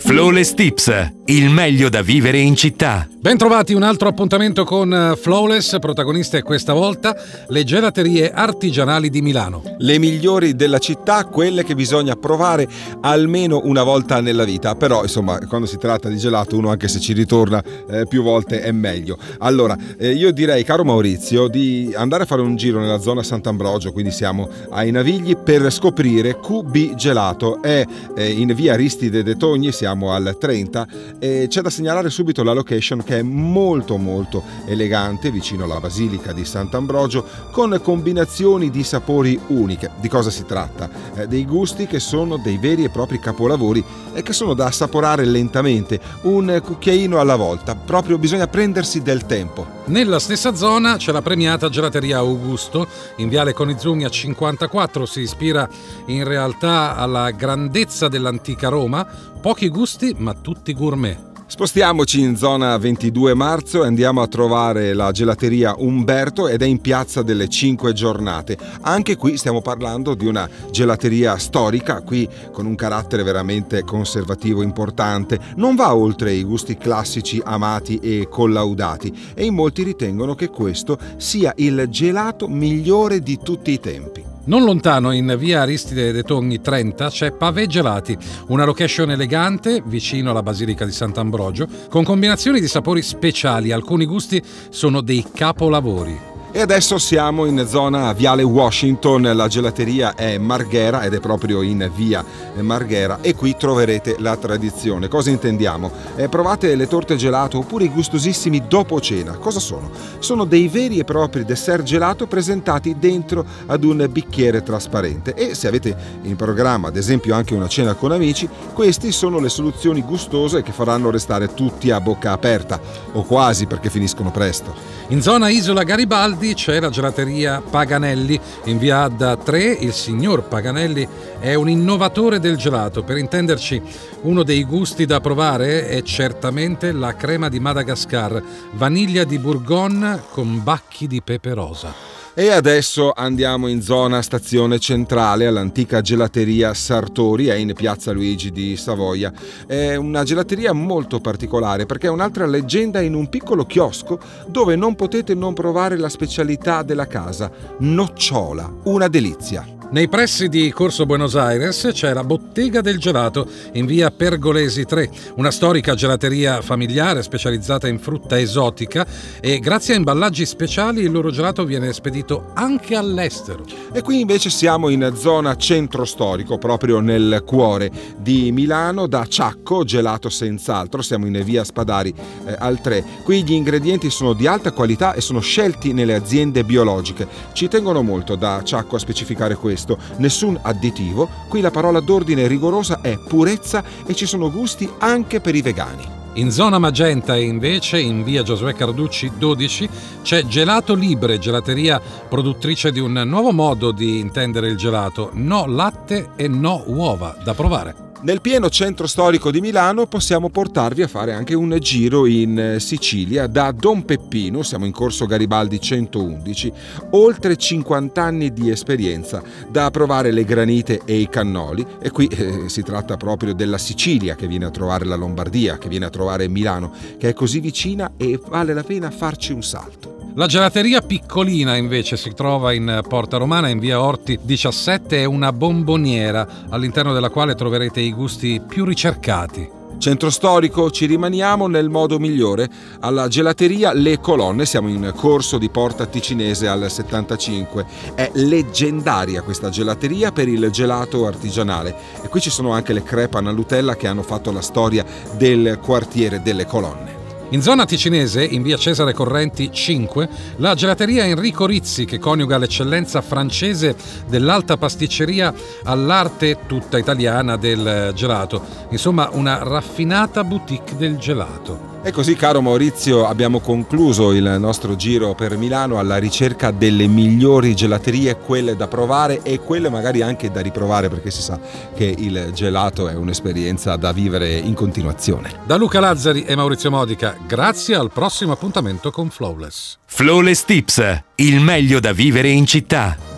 Flawless Tips, il meglio da vivere in città. Bentrovati, un altro appuntamento con eh, Flawless, protagoniste questa volta le gelaterie artigianali di Milano. Le migliori della città, quelle che bisogna provare almeno una volta nella vita, però insomma quando si tratta di gelato uno anche se ci ritorna eh, più volte è meglio. Allora, eh, io direi caro Maurizio di andare a fare un giro nella zona Sant'Ambrogio, quindi siamo ai Navigli, per scoprire QB Gelato. È eh, in via Aristide de Togni, siamo al 30 e c'è da segnalare subito la location che è molto molto elegante vicino alla Basilica di Sant'Ambrogio con combinazioni di sapori uniche. Di cosa si tratta? Eh, dei gusti che sono dei veri e propri capolavori e che sono da assaporare lentamente, un cucchiaino alla volta, proprio bisogna prendersi del tempo. Nella stessa zona c'è la premiata gelateria Augusto, in Viale Conizumi a 54, si ispira in realtà alla grandezza dell'antica Roma, pochi gusti ma tutti gourmet. Spostiamoci in zona 22 marzo e andiamo a trovare la gelateria Umberto ed è in piazza delle 5 giornate. Anche qui stiamo parlando di una gelateria storica, qui con un carattere veramente conservativo importante. Non va oltre i gusti classici amati e collaudati e in molti ritengono che questo sia il gelato migliore di tutti i tempi. Non lontano, in via Aristide de Togni 30, c'è Pavé Gelati, una location elegante vicino alla Basilica di Sant'Ambrogio, con combinazioni di sapori speciali. Alcuni gusti sono dei capolavori. E adesso siamo in zona Viale Washington, la gelateria è Marghera ed è proprio in via Marghera e qui troverete la tradizione. Cosa intendiamo? Eh, provate le torte gelato oppure i gustosissimi dopo cena. Cosa sono? Sono dei veri e propri dessert gelato presentati dentro ad un bicchiere trasparente e se avete in programma ad esempio anche una cena con amici, queste sono le soluzioni gustose che faranno restare tutti a bocca aperta o quasi perché finiscono presto. In zona Isola Garibaldi c'è la gelateria Paganelli. In via Adda 3 il signor Paganelli è un innovatore del gelato. Per intenderci, uno dei gusti da provare è certamente la crema di Madagascar, vaniglia di Bourgogne con bacchi di pepe rosa. E adesso andiamo in zona stazione centrale all'antica gelateria Sartori, è in piazza Luigi di Savoia. È una gelateria molto particolare perché è un'altra leggenda in un piccolo chiosco dove non potete non provare la specialità della casa, nocciola, una delizia. Nei pressi di Corso Buenos Aires c'è la Bottega del Gelato in via Pergolesi 3, una storica gelateria familiare specializzata in frutta esotica e grazie a imballaggi speciali il loro gelato viene spedito anche all'estero. E qui invece siamo in zona centro storico, proprio nel cuore di Milano, da Ciacco, gelato senz'altro, siamo in via Spadari eh, al 3. Qui gli ingredienti sono di alta qualità e sono scelti nelle aziende biologiche. Ci tengono molto da Ciacco a specificare questo questo, nessun additivo, qui la parola d'ordine rigorosa è purezza e ci sono gusti anche per i vegani. In zona Magenta e invece in via Giosuè Carducci 12 c'è Gelato Libre, gelateria produttrice di un nuovo modo di intendere il gelato, no latte e no uova, da provare. Nel pieno centro storico di Milano possiamo portarvi a fare anche un giro in eh, Sicilia da Don Peppino, siamo in corso Garibaldi 111, oltre 50 anni di esperienza da provare le granite e i cannoli e qui eh, si tratta proprio della Sicilia che viene a trovare la Lombardia, che viene a trovare Milano, che è così vicina e vale la pena farci un salto. La gelateria piccolina invece si trova in Porta Romana in via Orti 17, è una bomboniera all'interno della quale troverete i gusti più ricercati. Centro storico, ci rimaniamo nel modo migliore. Alla gelateria Le Colonne, siamo in corso di Porta Ticinese al 75. È leggendaria questa gelateria per il gelato artigianale. E qui ci sono anche le crepe alla Nutella che hanno fatto la storia del quartiere delle Colonne. In zona ticinese, in via Cesare Correnti 5, la gelateria Enrico Rizzi che coniuga l'eccellenza francese dell'alta pasticceria all'arte tutta italiana del gelato. Insomma, una raffinata boutique del gelato. E così, caro Maurizio, abbiamo concluso il nostro giro per Milano alla ricerca delle migliori gelaterie, quelle da provare e quelle magari anche da riprovare, perché si sa che il gelato è un'esperienza da vivere in continuazione. Da Luca Lazzari e Maurizio Modica, grazie al prossimo appuntamento con Flawless. Flawless Tips, il meglio da vivere in città.